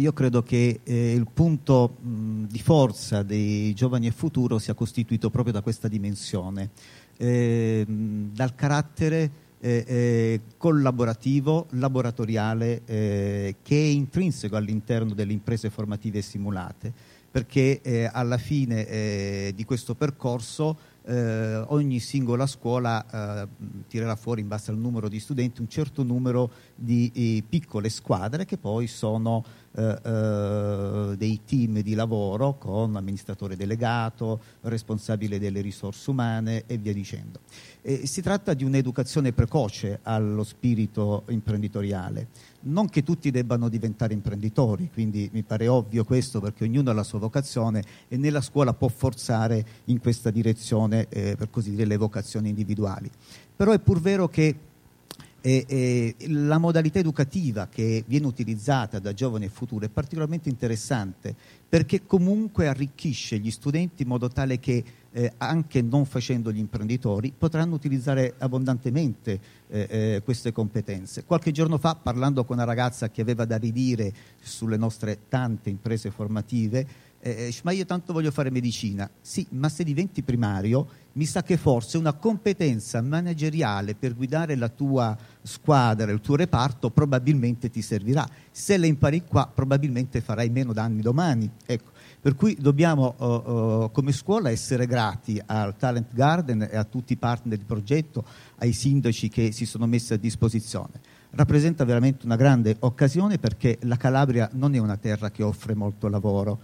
Io credo che eh, il punto mh, di forza dei giovani e futuro sia costituito proprio da questa dimensione, eh, dal carattere eh, eh, collaborativo, laboratoriale, eh, che è intrinseco all'interno delle imprese formative simulate, perché eh, alla fine di questo percorso eh, ogni singola scuola tirerà fuori in base al numero di studenti un certo numero di piccole squadre che poi sono dei team di lavoro con amministratore delegato, responsabile delle risorse umane e via dicendo. Eh, si tratta di un'educazione precoce allo spirito imprenditoriale. Non che tutti debbano diventare imprenditori, quindi mi pare ovvio questo perché ognuno ha la sua vocazione e nella scuola può forzare in questa direzione, eh, per così dire, le vocazioni individuali. Però è pur vero che e, e, la modalità educativa che viene utilizzata da giovani e futuri è particolarmente interessante perché comunque arricchisce gli studenti in modo tale che eh, anche non facendo gli imprenditori potranno utilizzare abbondantemente eh, eh, queste competenze. Qualche giorno fa parlando con una ragazza che aveva da ridire sulle nostre tante imprese formative eh, eh ma io tanto voglio fare medicina. Sì, ma se diventi primario, mi sa che forse una competenza manageriale per guidare la tua squadra, il tuo reparto, probabilmente ti servirà. Se la impari qua, probabilmente farai meno danni domani. Ecco. Per cui dobbiamo uh, uh, come scuola essere grati al Talent Garden e a tutti i partner del progetto, ai sindaci che si sono messi a disposizione. Rappresenta veramente una grande occasione perché la Calabria non è una terra che offre molto lavoro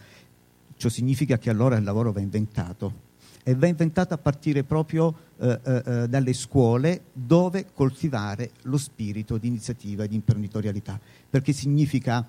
Ciò significa che allora il lavoro va inventato e va inventato a partire proprio eh, eh, eh, dalle scuole dove coltivare lo spirito di iniziativa e di imprenditorialità, perché significa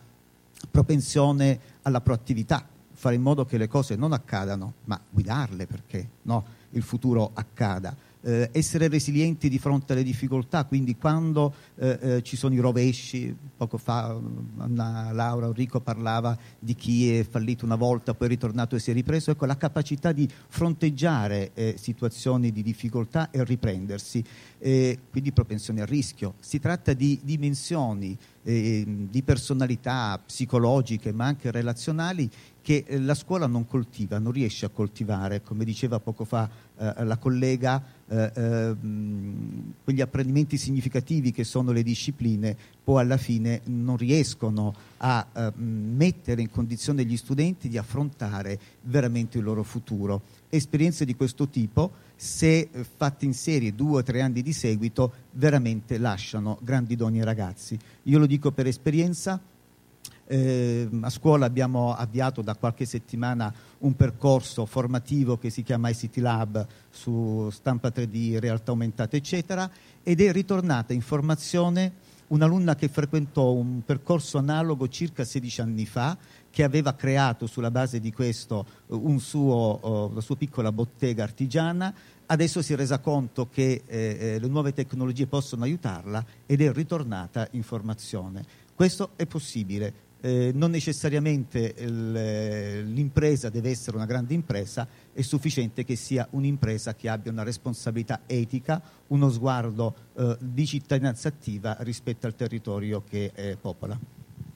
propensione alla proattività, fare in modo che le cose non accadano, ma guidarle perché no, il futuro accada eh, essere resilienti di fronte alle difficoltà, quindi quando eh, eh, ci sono i rovesci, poco fa Anna, Laura Enrico parlava di chi è fallito una volta, poi è ritornato e si è ripreso, ecco la capacità di fronteggiare eh, situazioni di difficoltà e riprendersi, quindi propensione al rischio. Si tratta di dimensioni eh, di personalità psicologiche ma anche relazionali che eh, la scuola non coltiva, non riesce a coltivare, come diceva poco fa eh, la collega, eh, ehm, quegli apprendimenti significativi che sono le discipline, poi alla fine non riescono a eh, mettere in condizione gli studenti di affrontare veramente il loro futuro. Esperienze di questo tipo, se fatte in serie due o tre anni di seguito, veramente lasciano grandi doni ai ragazzi. Io lo dico per esperienza, eh, a scuola abbiamo avviato da qualche settimana un percorso formativo che si chiama ICT Lab su stampa 3D, realtà aumentata, eccetera, ed è ritornata in formazione un'alunna che frequentò un percorso analogo circa 16 anni fa, che aveva creato sulla base di questo un suo, uh, la sua piccola bottega artigiana, adesso si è resa conto che eh, eh, le nuove tecnologie possono aiutarla ed è ritornata in formazione. Questo è possibile, eh, non necessariamente l'impresa deve essere una grande impresa, è sufficiente che sia un'impresa che abbia una responsabilità etica, uno sguardo eh, di cittadinanza attiva rispetto al territorio che eh, popola.